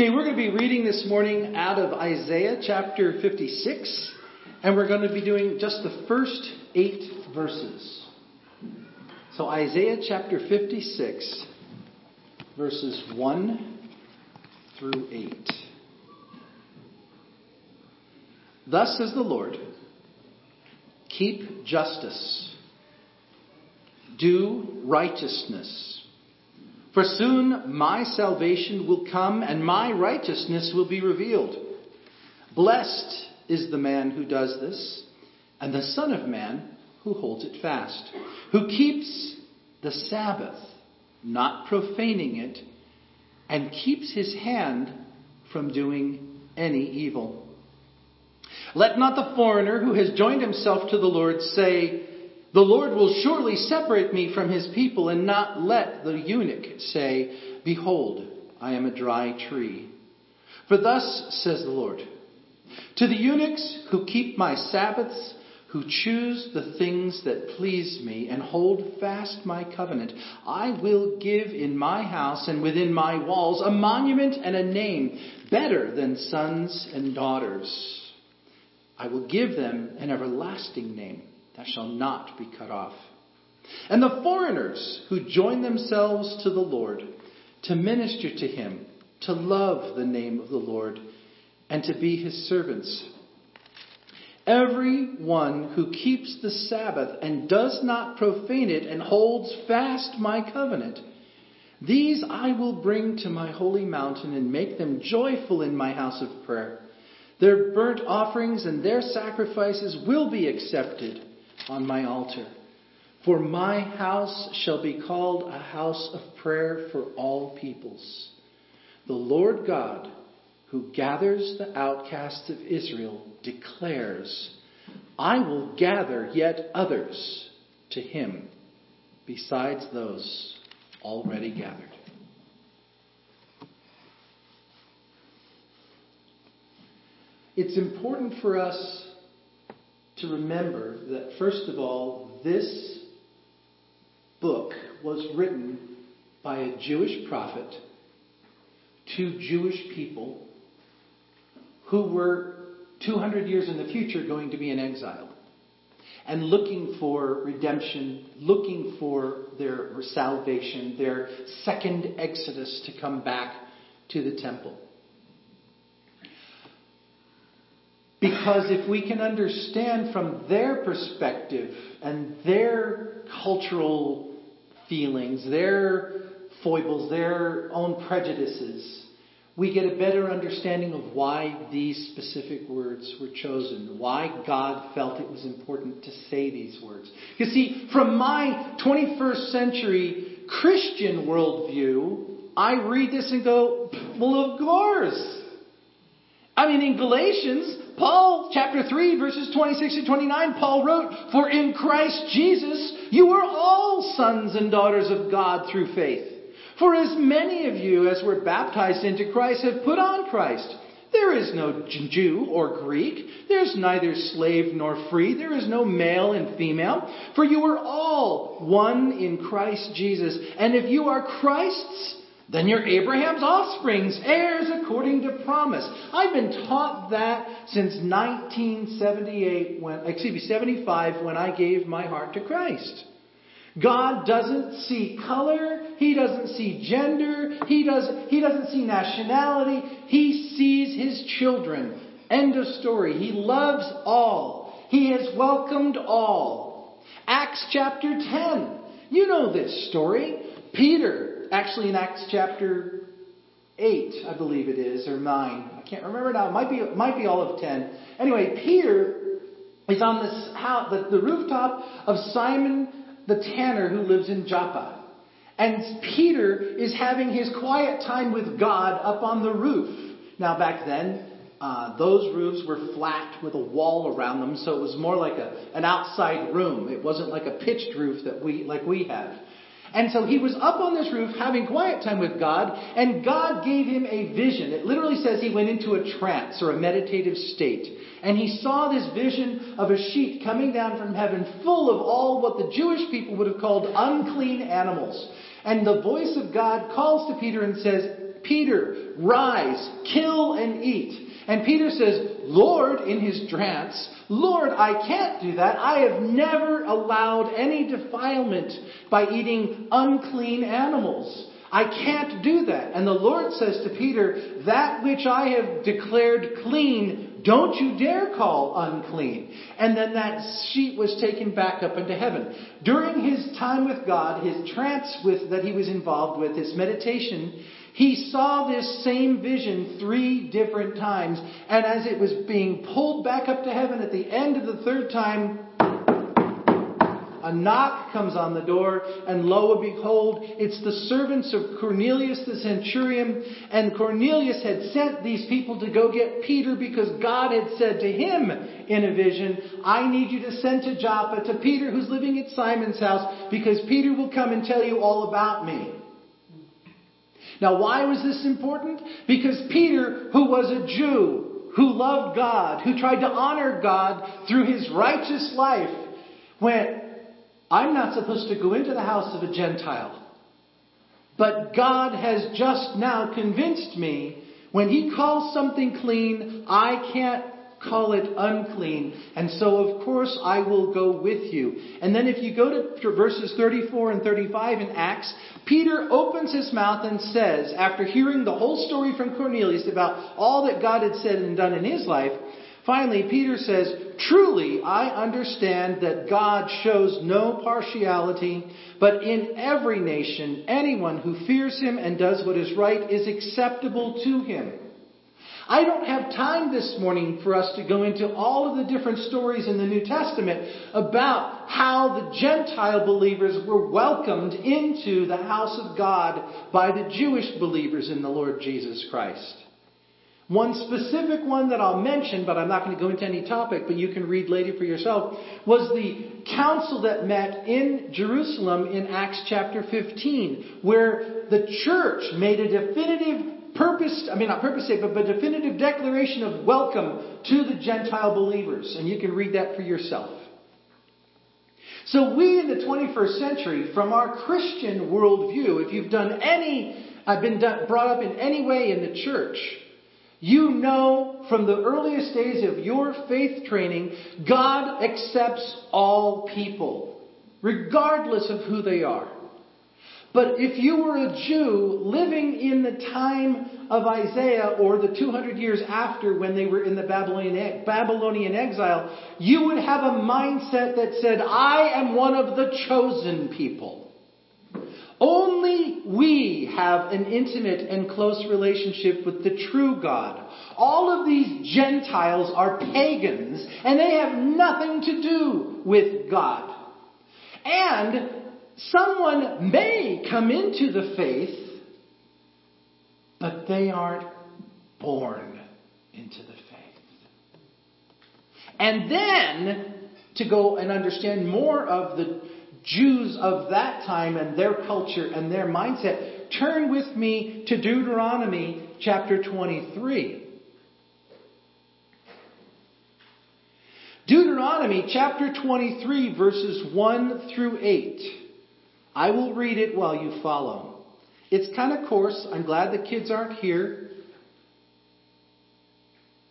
Okay, we're going to be reading this morning out of Isaiah chapter 56, and we're going to be doing just the first eight verses. So, Isaiah chapter 56, verses 1 through 8. Thus says the Lord Keep justice, do righteousness for soon my salvation will come and my righteousness will be revealed. Blessed is the man who does this, and the Son of Man who holds it fast, who keeps the Sabbath, not profaning it, and keeps his hand from doing any evil. Let not the foreigner who has joined himself to the Lord say, the Lord will surely separate me from his people and not let the eunuch say, Behold, I am a dry tree. For thus says the Lord To the eunuchs who keep my Sabbaths, who choose the things that please me and hold fast my covenant, I will give in my house and within my walls a monument and a name better than sons and daughters. I will give them an everlasting name that shall not be cut off. And the foreigners who join themselves to the Lord to minister to him, to love the name of the Lord, and to be his servants. Every one who keeps the Sabbath and does not profane it and holds fast my covenant, these I will bring to my holy mountain and make them joyful in my house of prayer. Their burnt offerings and their sacrifices will be accepted on my altar. For my house shall be called a house of prayer for all peoples. The Lord God, who gathers the outcasts of Israel, declares, I will gather yet others to him besides those already gathered. It's important for us to remember that, first of all, this book was written by a Jewish prophet to Jewish people who were 200 years in the future going to be in exile and looking for redemption, looking for their salvation, their second exodus to come back to the temple. Because if we can understand from their perspective and their cultural feelings, their foibles, their own prejudices, we get a better understanding of why these specific words were chosen, why God felt it was important to say these words. You see, from my 21st century Christian worldview, I read this and go, well, of course. I mean, in Galatians, Paul, chapter 3, verses 26 to 29, Paul wrote, For in Christ Jesus you are all sons and daughters of God through faith. For as many of you as were baptized into Christ have put on Christ. There is no Jew or Greek. There's neither slave nor free. There is no male and female. For you are all one in Christ Jesus. And if you are Christ's, then you're Abraham's offsprings, heirs according to promise. I've been taught that since 1978, when, excuse me, 75, when I gave my heart to Christ. God doesn't see color. He doesn't see gender. He doesn't, he doesn't see nationality. He sees his children. End of story. He loves all. He has welcomed all. Acts chapter 10. You know this story. Peter actually in Acts chapter 8, I believe it is, or 9. I can't remember now. It might be, might be all of 10. Anyway, Peter is on this house, the, the rooftop of Simon the tanner who lives in Joppa. And Peter is having his quiet time with God up on the roof. Now, back then, uh, those roofs were flat with a wall around them, so it was more like a, an outside room. It wasn't like a pitched roof that we like we have. And so he was up on this roof having quiet time with God, and God gave him a vision. It literally says he went into a trance or a meditative state. And he saw this vision of a sheet coming down from heaven full of all what the Jewish people would have called unclean animals. And the voice of God calls to Peter and says, Peter, rise, kill and eat. And Peter says, Lord, in his trance, Lord, I can't do that. I have never allowed any defilement by eating unclean animals. I can't do that. And the Lord says to Peter, That which I have declared clean, don't you dare call unclean. And then that sheet was taken back up into heaven. During his time with God, his trance with, that he was involved with, his meditation, he saw this same vision three different times. And as it was being pulled back up to heaven at the end of the third time, a knock comes on the door, and lo and behold, it's the servants of Cornelius the centurion. And Cornelius had sent these people to go get Peter because God had said to him in a vision, I need you to send to Joppa to Peter who's living at Simon's house because Peter will come and tell you all about me. Now, why was this important? Because Peter, who was a Jew, who loved God, who tried to honor God through his righteous life, went, I'm not supposed to go into the house of a Gentile. But God has just now convinced me when He calls something clean, I can't call it unclean. And so, of course, I will go with you. And then if you go to verses 34 and 35 in Acts, Peter opens his mouth and says, after hearing the whole story from Cornelius about all that God had said and done in his life, Finally, Peter says, Truly, I understand that God shows no partiality, but in every nation, anyone who fears him and does what is right is acceptable to him. I don't have time this morning for us to go into all of the different stories in the New Testament about how the Gentile believers were welcomed into the house of God by the Jewish believers in the Lord Jesus Christ. One specific one that I'll mention, but I'm not going to go into any topic, but you can read later for yourself, was the council that met in Jerusalem in Acts chapter 15, where the church made a definitive purpose, I mean not purpose statement, but a definitive declaration of welcome to the Gentile believers. And you can read that for yourself. So we in the 21st century, from our Christian worldview, if you've done any, I've been done, brought up in any way in the church, you know from the earliest days of your faith training, God accepts all people, regardless of who they are. But if you were a Jew living in the time of Isaiah or the 200 years after when they were in the Babylonian, exile, you would have a mindset that said, I am one of the chosen people. Only we have an intimate and close relationship with the true God. All of these Gentiles are pagans and they have nothing to do with God. And someone may come into the faith, but they aren't born into the faith. And then to go and understand more of the Jews of that time and their culture and their mindset, turn with me to Deuteronomy chapter 23. Deuteronomy chapter 23, verses 1 through 8. I will read it while you follow. It's kind of coarse. I'm glad the kids aren't here.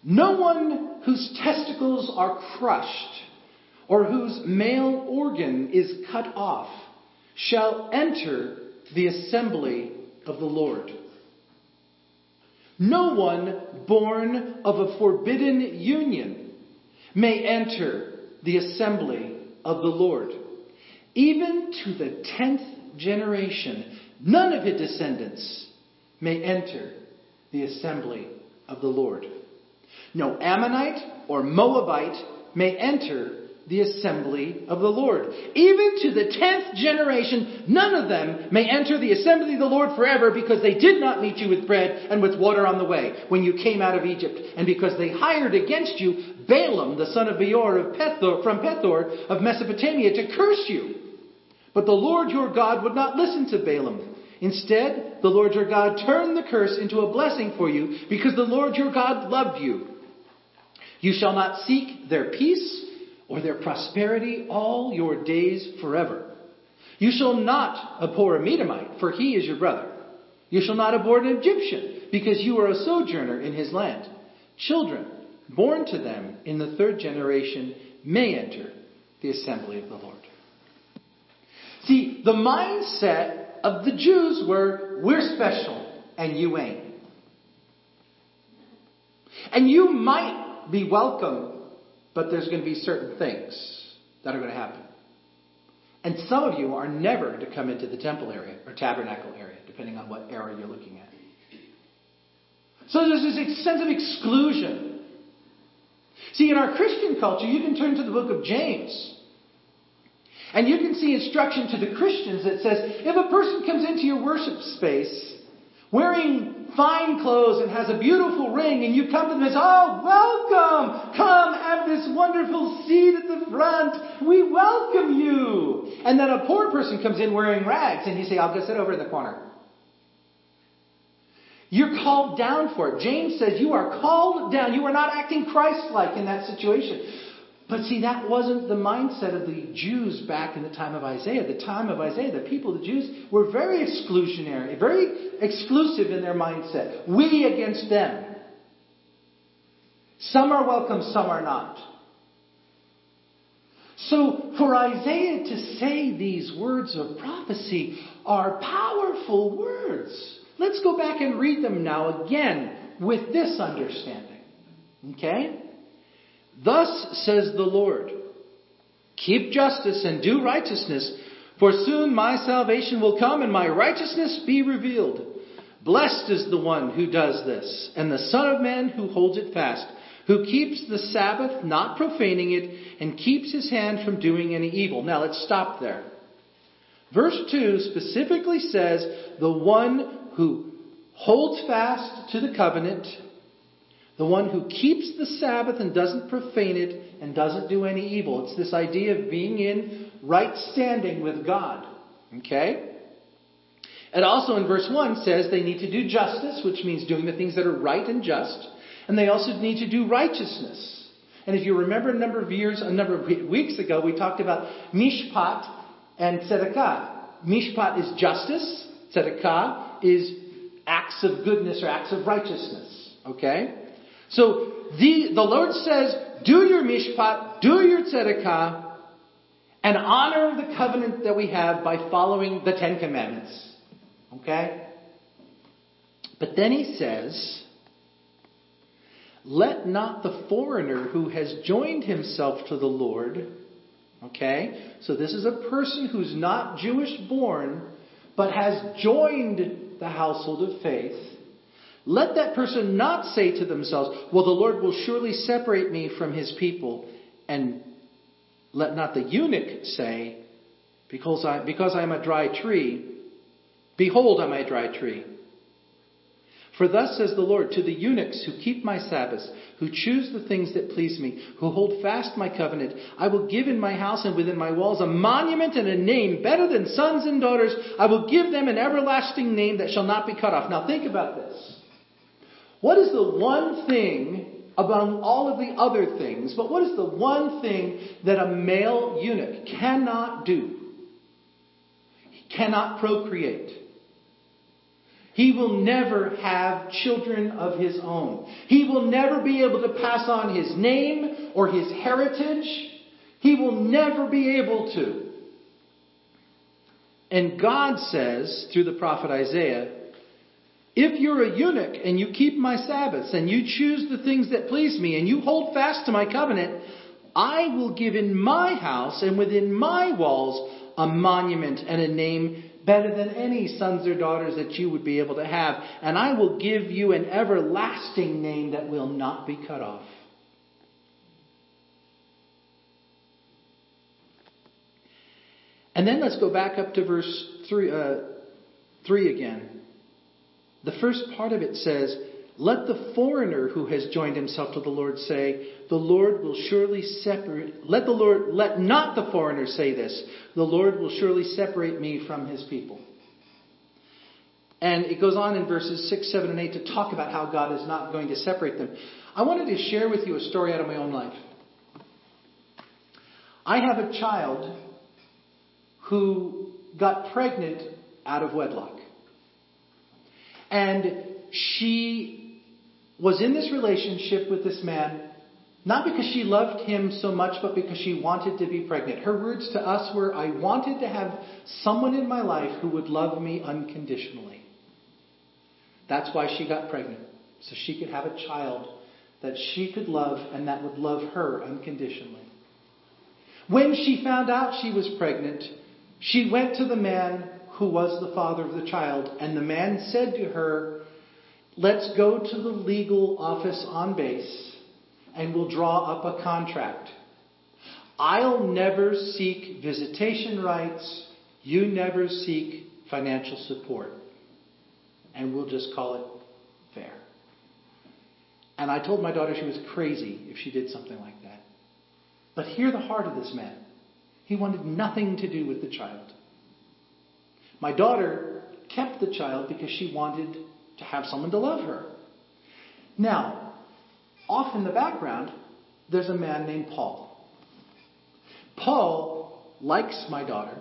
No one whose testicles are crushed or whose male organ is cut off shall enter the assembly of the Lord. No one born of a forbidden union may enter the assembly of the Lord. Even to the tenth generation, none of his descendants may enter the assembly of the Lord. No Ammonite or Moabite may enter the assembly of the Lord. Even to the tenth generation, none of them may enter the assembly of the Lord forever because they did not meet you with bread and with water on the way when you came out of Egypt, and because they hired against you Balaam, the son of Beor of Pethor, from Pethor of Mesopotamia, to curse you. But the Lord your God would not listen to Balaam. Instead, the Lord your God turned the curse into a blessing for you because the Lord your God loved you. You shall not seek their peace or their prosperity all your days forever. You shall not abhor a Midianite, for he is your brother. You shall not abhor an Egyptian, because you are a sojourner in his land. Children born to them in the third generation may enter the assembly of the Lord. See, the mindset of the Jews were, we're special and you ain't. And you might be welcome, but there's going to be certain things that are going to happen. And some of you are never to come into the temple area or tabernacle area, depending on what era you're looking at. So there's this sense of exclusion. See, in our Christian culture, you can turn to the book of James. And you can see instruction to the Christians that says if a person comes into your worship space wearing fine clothes and has a beautiful ring, and you come to them and say, Oh, welcome! Come have this wonderful seat at the front. We welcome you. And then a poor person comes in wearing rags, and you say, I'll go sit over in the corner. You're called down for it. James says you are called down. You are not acting Christ like in that situation. But see, that wasn't the mindset of the Jews back in the time of Isaiah. The time of Isaiah, the people, the Jews, were very exclusionary, very exclusive in their mindset. We against them. Some are welcome, some are not. So, for Isaiah to say these words of prophecy are powerful words. Let's go back and read them now again with this understanding. Okay? Thus says the Lord Keep justice and do righteousness, for soon my salvation will come and my righteousness be revealed. Blessed is the one who does this, and the Son of Man who holds it fast, who keeps the Sabbath, not profaning it, and keeps his hand from doing any evil. Now let's stop there. Verse 2 specifically says, the one who holds fast to the covenant the one who keeps the Sabbath and doesn't profane it and doesn't do any evil. It's this idea of being in right standing with God. Okay? It also in verse 1 says they need to do justice, which means doing the things that are right and just. And they also need to do righteousness. And if you remember a number of years, a number of weeks ago, we talked about mishpat and tzedakah. Mishpat is justice. Tzedakah is acts of goodness or acts of righteousness. Okay? So the, the Lord says, do your mishpat, do your tzedakah, and honor the covenant that we have by following the Ten Commandments. Okay? But then he says, let not the foreigner who has joined himself to the Lord, okay? So this is a person who's not Jewish born, but has joined the household of faith. Let that person not say to themselves, Well, the Lord will surely separate me from his people. And let not the eunuch say, Because I, because I am a dry tree, behold, I'm a dry tree. For thus says the Lord to the eunuchs who keep my Sabbaths, who choose the things that please me, who hold fast my covenant, I will give in my house and within my walls a monument and a name better than sons and daughters. I will give them an everlasting name that shall not be cut off. Now think about this. What is the one thing among all of the other things, but what is the one thing that a male eunuch cannot do? He cannot procreate. He will never have children of his own. He will never be able to pass on his name or his heritage. He will never be able to. And God says, through the prophet Isaiah, if you're a eunuch and you keep my Sabbaths and you choose the things that please me and you hold fast to my covenant, I will give in my house and within my walls a monument and a name better than any sons or daughters that you would be able to have. And I will give you an everlasting name that will not be cut off. And then let's go back up to verse 3, uh, 3 again. The first part of it says, Let the foreigner who has joined himself to the Lord say, The Lord will surely separate, let the Lord, let not the foreigner say this, the Lord will surely separate me from his people. And it goes on in verses 6, 7, and 8 to talk about how God is not going to separate them. I wanted to share with you a story out of my own life. I have a child who got pregnant out of wedlock. And she was in this relationship with this man not because she loved him so much, but because she wanted to be pregnant. Her words to us were, I wanted to have someone in my life who would love me unconditionally. That's why she got pregnant, so she could have a child that she could love and that would love her unconditionally. When she found out she was pregnant, she went to the man who was the father of the child, and the man said to her, Let's go to the legal office on base and we'll draw up a contract. I'll never seek visitation rights. You never seek financial support. And we'll just call it fair. And I told my daughter she was crazy if she did something like that. But hear the heart of this man. He wanted nothing to do with the child. My daughter kept the child because she wanted to have someone to love her. Now, off in the background, there's a man named Paul. Paul likes my daughter,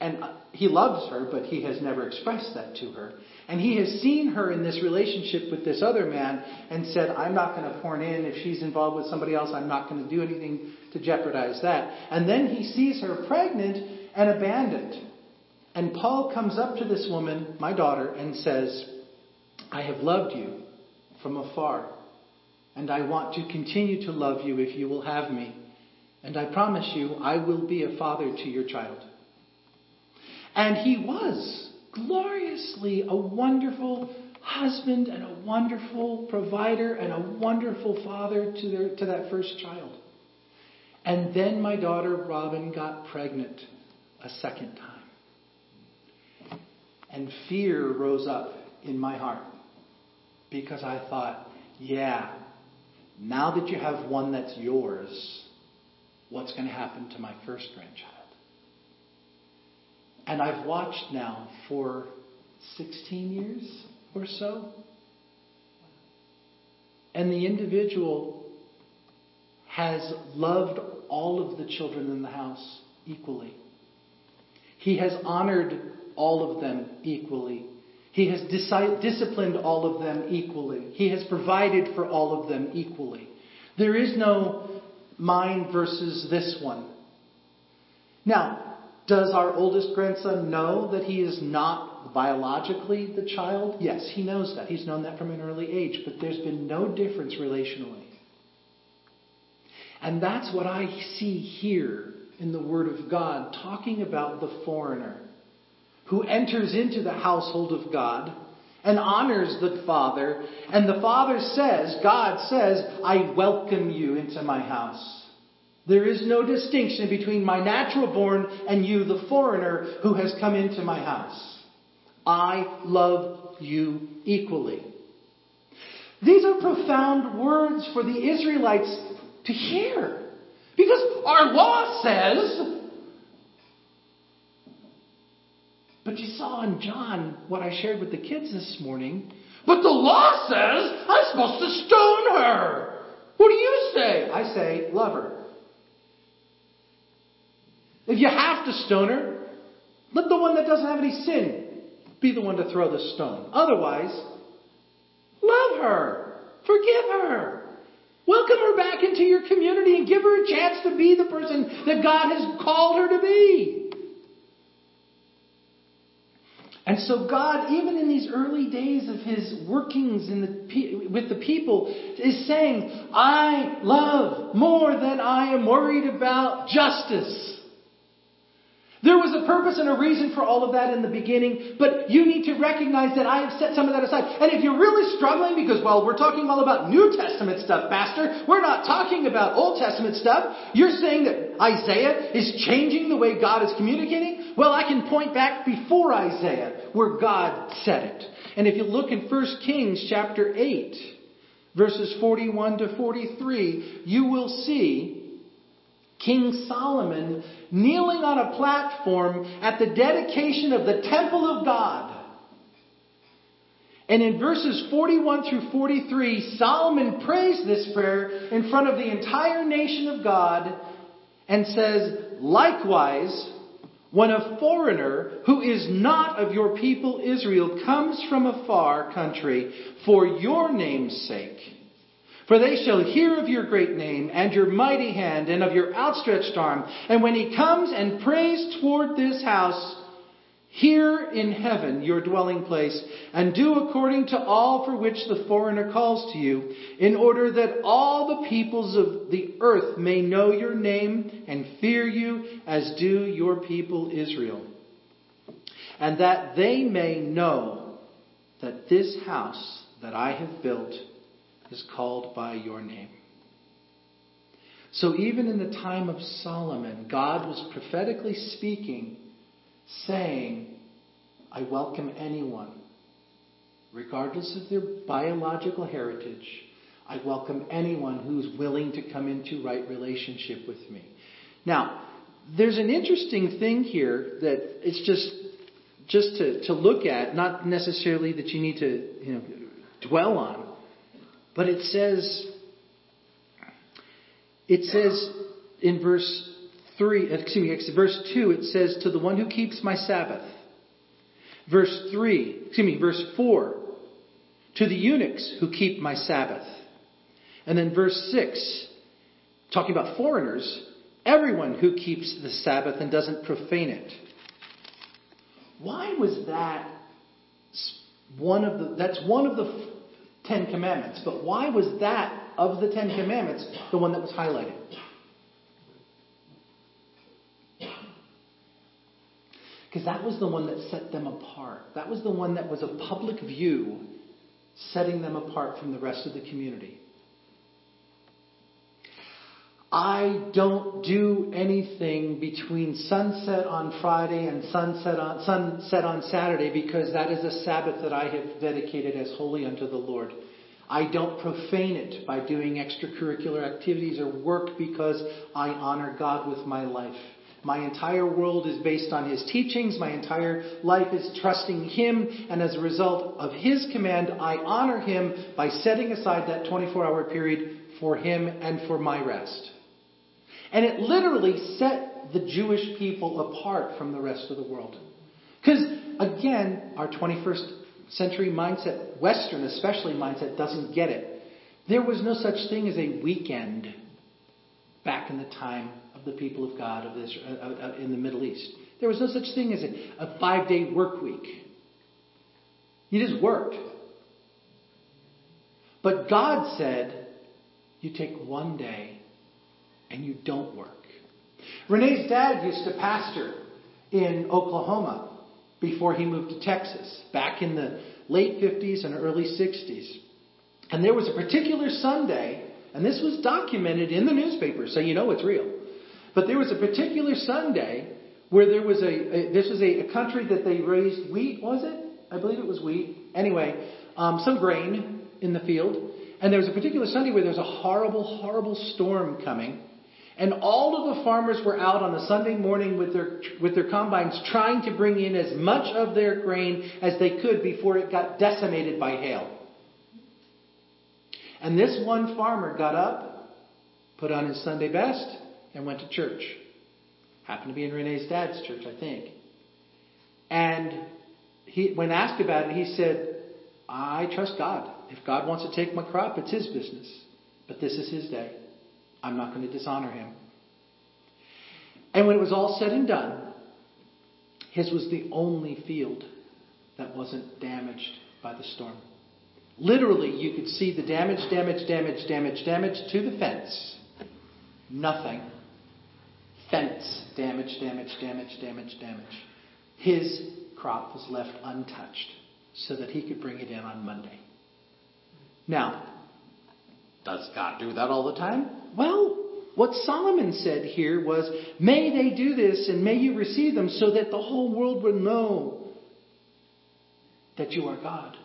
and uh, he loves her, but he has never expressed that to her. And he has seen her in this relationship with this other man and said, I'm not going to porn in. If she's involved with somebody else, I'm not going to do anything to jeopardize that. And then he sees her pregnant and abandoned. And Paul comes up to this woman, my daughter, and says, I have loved you from afar. And I want to continue to love you if you will have me. And I promise you, I will be a father to your child. And he was gloriously a wonderful husband and a wonderful provider and a wonderful father to, their, to that first child. And then my daughter Robin got pregnant a second time. And fear rose up in my heart because I thought, yeah, now that you have one that's yours, what's going to happen to my first grandchild? And I've watched now for 16 years or so. And the individual has loved all of the children in the house equally. He has honored all of them equally. He has disciplined all of them equally. He has provided for all of them equally. There is no mine versus this one. Now, does our oldest grandson know that he is not biologically the child? Yes, he knows that. He's known that from an early age, but there's been no difference relationally. And that's what I see here in the Word of God, talking about the foreigner who enters into the household of God and honors the Father. And the Father says, God says, I welcome you into my house. There is no distinction between my natural born and you, the foreigner, who has come into my house. I love you equally. These are profound words for the Israelites to hear. Because our law says But you saw in John what I shared with the kids this morning. But the law says I'm supposed to stone her. What do you say? I say, love her. If you have to stone her, let the one that doesn't have any sin be the one to throw the stone. Otherwise, love her. Forgive her. Welcome her back into your community and give her a chance to be the person that God has called her to be. And so God, even in these early days of his workings the, with the people, is saying, I love more than I am worried about justice. There was a purpose and a reason for all of that in the beginning, but you need to recognize that I have set some of that aside. And if you're really struggling because, well, we're talking all about New Testament stuff, Pastor, we're not talking about Old Testament stuff. You're saying that Isaiah is changing the way God is communicating? Well, I can point back before Isaiah where God said it. And if you look in 1 Kings chapter 8, verses 41 to 43, you will see King Solomon kneeling on a platform at the dedication of the temple of God. And in verses 41 through 43, Solomon prays this prayer in front of the entire nation of God and says, Likewise, when a foreigner who is not of your people Israel comes from a far country for your name's sake. For they shall hear of your great name and your mighty hand and of your outstretched arm. And when he comes and prays toward this house, here in heaven, your dwelling place, and do according to all for which the foreigner calls to you, in order that all the peoples of the earth may know your name and fear you as do your people Israel. And that they may know that this house that I have built is called by your name. So even in the time of Solomon, God was prophetically speaking saying, I welcome anyone, regardless of their biological heritage. I welcome anyone who's willing to come into right relationship with me. Now, there's an interesting thing here that it's just just to, to look at, not necessarily that you need to you know, dwell on, but it says it says in verse 3, excuse me, verse 2, it says, To the one who keeps my Sabbath. Verse 3, excuse me, verse 4, To the eunuchs who keep my Sabbath. And then verse 6, talking about foreigners, everyone who keeps the Sabbath and doesn't profane it. Why was that one of the, that's one of the Ten Commandments, but why was that of the Ten Commandments the one that was highlighted? Because that was the one that set them apart. That was the one that was a public view, setting them apart from the rest of the community. I don't do anything between sunset on Friday and sunset on, sunset on Saturday because that is a Sabbath that I have dedicated as holy unto the Lord. I don't profane it by doing extracurricular activities or work because I honor God with my life. My entire world is based on His teachings. My entire life is trusting Him. And as a result of His command, I honor Him by setting aside that 24 hour period for Him and for my rest. And it literally set the Jewish people apart from the rest of the world. Because, again, our 21st century mindset, Western especially mindset, doesn't get it. There was no such thing as a weekend back in the time of the people of God of this, uh, uh, in the Middle East. There was no such thing as a, a five day work week. You just worked. But God said, you take one day and you don't work. Renee's dad used to pastor in Oklahoma before he moved to Texas, back in the late 50s and early 60s. And there was a particular Sunday, and this was documented in the newspaper, so you know it's real. But there was a particular Sunday where there was a, a this was a, a, country that they raised wheat, was it? I believe it was wheat. Anyway, um, some grain in the field. And there was a particular Sunday where there was a horrible, horrible storm coming. And all of the farmers were out on a Sunday morning with their, with their combines trying to bring in as much of their grain as they could before it got decimated by hail. And this one farmer got up, put on his Sunday best, and went to church. Happened to be in Renee's dad's church, I think. And he, when asked about it, he said, I trust God. If God wants to take my crop, it's his business. But this is his day. I'm not going to dishonor him. And when it was all said and done, his was the only field that wasn't damaged by the storm. Literally, you could see the damage, damage, damage, damage, damage to the fence. Nothing Fence, damage, damage, damage, damage, damage. His crop was left untouched so that he could bring it in on Monday. Now, does God do that all the time? Well, what Solomon said here was, May they do this and may you receive them so that the whole world will know that you are God.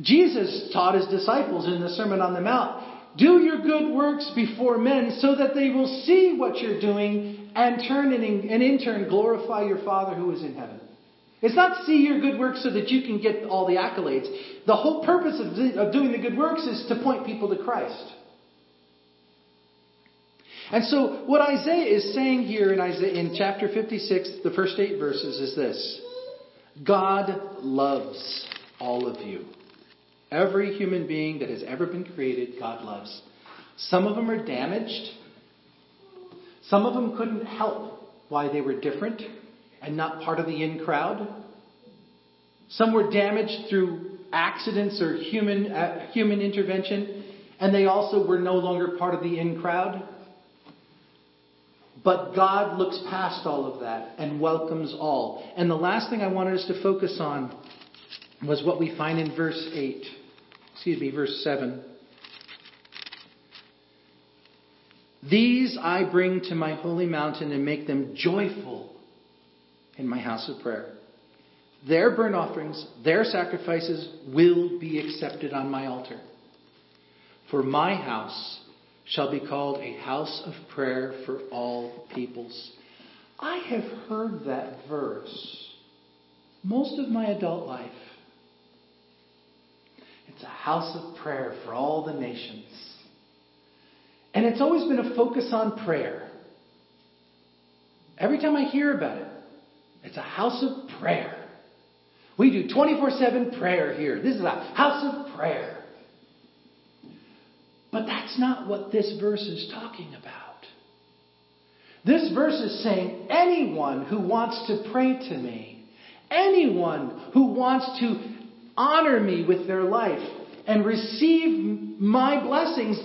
Jesus taught his disciples in the Sermon on the Mount do your good works before men so that they will see what you're doing and turn and in turn glorify your Father who is in heaven. It's not see your good works so that you can get all the accolades. The whole purpose of, doing the good works is to point people to Christ. And so, what Isaiah is saying here in, Isaiah, in chapter 56, the first eight verses, is this God loves all of you. Every human being that has ever been created, God loves. Some of them are damaged. Some of them couldn't help why they were different and not part of the in crowd. Some were damaged through accidents or human, uh, human intervention, and they also were no longer part of the in crowd. But God looks past all of that and welcomes all. And the last thing I wanted us to focus on was what we find in verse 8. Excuse me, verse 7. These I bring to my holy mountain and make them joyful in my house of prayer. Their burnt offerings, their sacrifices will be accepted on my altar. For my house shall be called a house of prayer for all peoples. I have heard that verse most of my adult life. It's a house of prayer for all the nations. And it's always been a focus on prayer. Every time I hear about it, it's a house of prayer. We do 24 7 prayer here. This is a house of prayer. But that's not what this verse is talking about. This verse is saying anyone who wants to pray to me, anyone who wants to honor me with their life and receive my blessings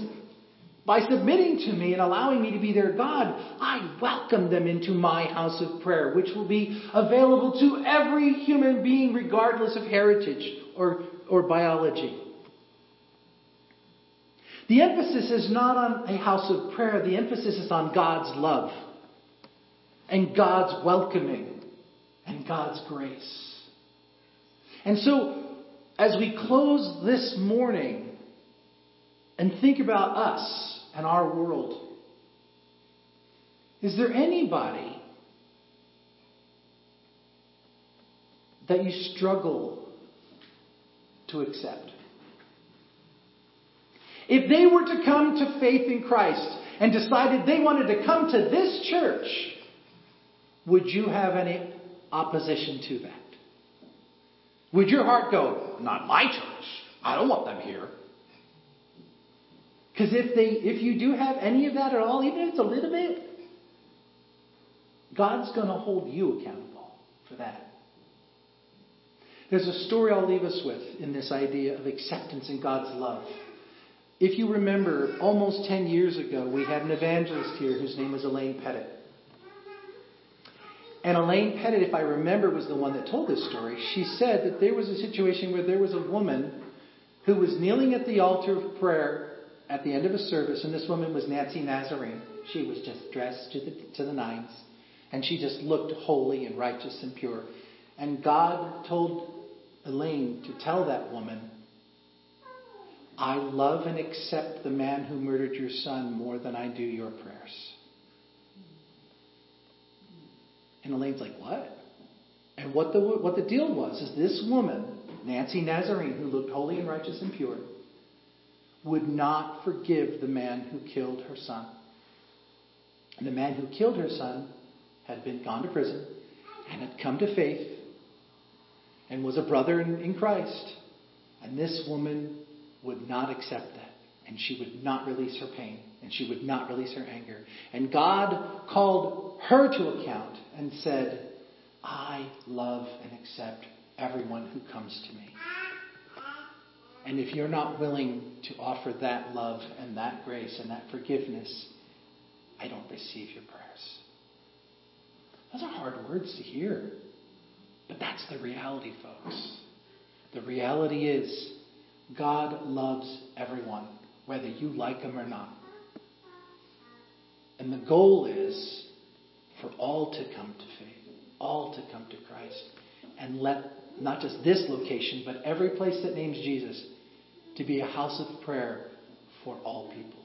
by submitting to me and allowing me to be their God, I welcome them into my house of prayer, which will be available to every human being, regardless of heritage or, or biology. The emphasis is not on a house of prayer, the emphasis is on God's love and God's welcoming and God's grace. And so, as we close this morning and think about us and our world, is there anybody that you struggle to accept? If they were to come to faith in Christ and decided they wanted to come to this church, would you have any opposition to that? Would your heart go, not my church. I don't want them here. Because if they if you do have any of that at all, even if it's a little bit, God's going to hold you accountable for that. There's a story I'll leave us with in this idea of acceptance in God's love. If you remember, almost 10 years ago, we had an evangelist here whose name was Elaine Pettit. And Elaine Pettit, if I remember, was the one that told this story. She said that there was a situation where there was a woman who was kneeling at the altar of prayer at the end of a service, and this woman was Nancy Nazarene. She was just dressed to the, to the nines, and she just looked holy and righteous and pure. And God told Elaine to tell that woman I love and accept the man who murdered your son more than I do your prayers. And Elaine's like, What? And what the, what the deal was is this woman, Nancy Nazarene, who looked holy and righteous and pure, would not forgive the man who killed her son. And the man who killed her son had been gone to prison and had come to faith and was a brother in, in Christ. And this woman would not accept that. And she would not release her pain. And she would not release her anger. And God called her to account and said, I love and accept everyone who comes to me. And if you're not willing to offer that love and that grace and that forgiveness, I don't receive your prayers. Those are hard words to hear. But that's the reality, folks. The reality is God loves everyone, whether you like them or not. And the goal is for all to come to faith, all to come to Christ, and let not just this location, but every place that names Jesus to be a house of prayer for all peoples.